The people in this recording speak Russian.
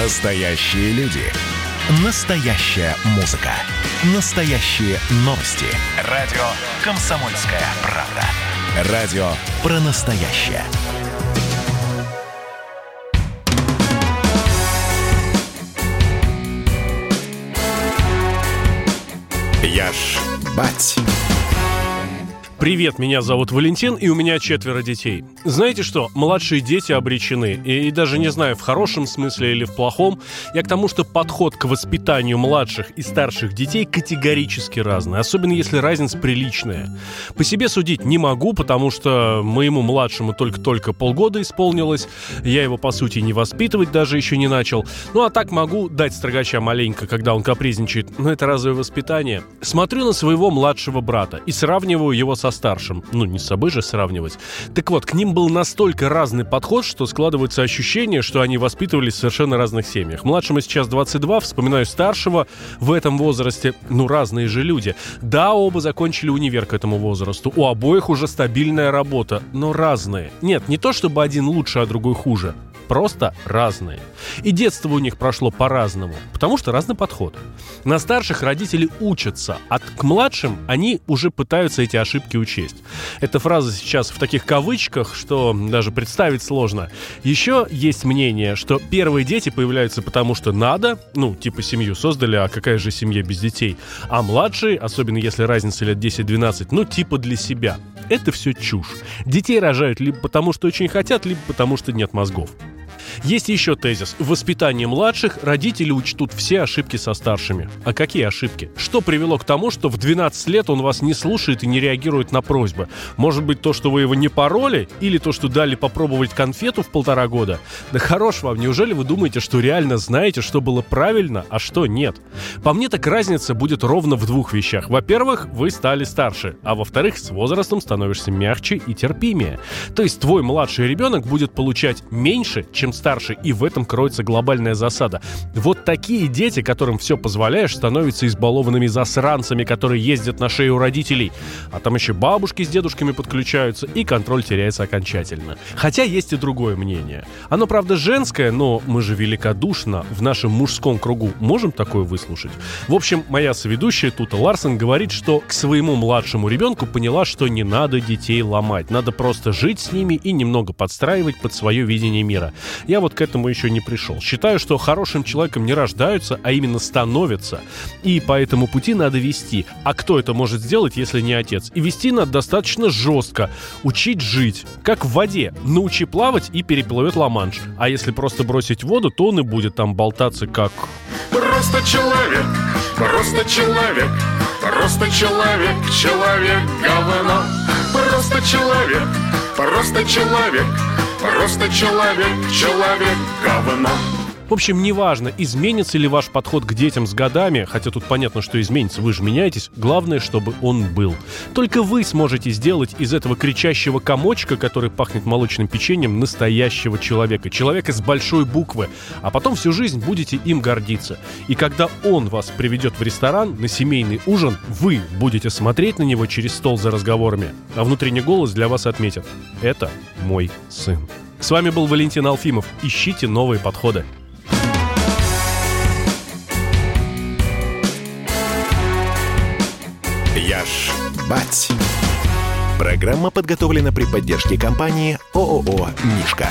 Настоящие люди. Настоящая музыка. Настоящие новости. Радио «Комсомольская правда». Радио про настоящее. Я ж бать. Привет, меня зовут Валентин, и у меня четверо детей. Знаете что, младшие дети обречены, и, даже не знаю, в хорошем смысле или в плохом, я к тому, что подход к воспитанию младших и старших детей категорически разный, особенно если разница приличная. По себе судить не могу, потому что моему младшему только-только полгода исполнилось, я его, по сути, не воспитывать даже еще не начал. Ну а так могу дать строгача маленько, когда он капризничает, но это разве воспитание? Смотрю на своего младшего брата и сравниваю его со со старшим. Ну, не с собой же сравнивать. Так вот, к ним был настолько разный подход, что складывается ощущение, что они воспитывались в совершенно разных семьях. Младшему сейчас 22, вспоминаю старшего в этом возрасте. Ну, разные же люди. Да, оба закончили универ к этому возрасту. У обоих уже стабильная работа, но разные. Нет, не то чтобы один лучше, а другой хуже просто разные. И детство у них прошло по-разному, потому что разный подход. На старших родители учатся, а к младшим они уже пытаются эти ошибки учесть. Эта фраза сейчас в таких кавычках, что даже представить сложно. Еще есть мнение, что первые дети появляются потому, что надо, ну, типа семью создали, а какая же семья без детей, а младшие, особенно если разница лет 10-12, ну, типа для себя. Это все чушь. Детей рожают либо потому, что очень хотят, либо потому, что нет мозгов. Есть еще тезис. В воспитании младших родители учтут все ошибки со старшими. А какие ошибки? Что привело к тому, что в 12 лет он вас не слушает и не реагирует на просьбы? Может быть, то, что вы его не пороли? Или то, что дали попробовать конфету в полтора года? Да хорош вам, неужели вы думаете, что реально знаете, что было правильно, а что нет? По мне так разница будет ровно в двух вещах. Во-первых, вы стали старше, а во-вторых, с возрастом становишься мягче и терпимее. То есть твой младший ребенок будет получать меньше, чем старше, и в этом кроется глобальная засада. Вот такие дети, которым все позволяешь, становятся избалованными засранцами, которые ездят на шею родителей. А там еще бабушки с дедушками подключаются, и контроль теряется окончательно. Хотя есть и другое мнение. Оно, правда, женское, но мы же великодушно в нашем мужском кругу можем такое выслушать. В общем, моя соведущая Тута Ларсен говорит, что к своему младшему ребенку поняла, что не надо детей ломать. Надо просто жить с ними и немного подстраивать под свое видение мира. Я вот к этому еще не пришел. Считаю, что хорошим человеком не рождаются, а именно становятся. И по этому пути надо вести. А кто это может сделать, если не отец? И вести надо достаточно жестко. Учить жить. Как в воде. Научи плавать и переплывет Ла-Манш. А если просто бросить в воду, то он и будет там болтаться как... Просто человек, просто человек, просто человек, человек говно. Просто человек, просто человек, Просто человек, человек говно. В общем, неважно, изменится ли ваш подход к детям с годами, хотя тут понятно, что изменится, вы же меняетесь, главное, чтобы он был. Только вы сможете сделать из этого кричащего комочка, который пахнет молочным печеньем, настоящего человека. Человека с большой буквы. А потом всю жизнь будете им гордиться. И когда он вас приведет в ресторан на семейный ужин, вы будете смотреть на него через стол за разговорами, а внутренний голос для вас отметит «Это мой сын». С вами был Валентин Алфимов. Ищите новые подходы. Я ж бать. Программа подготовлена при поддержке компании ООО «Мишка».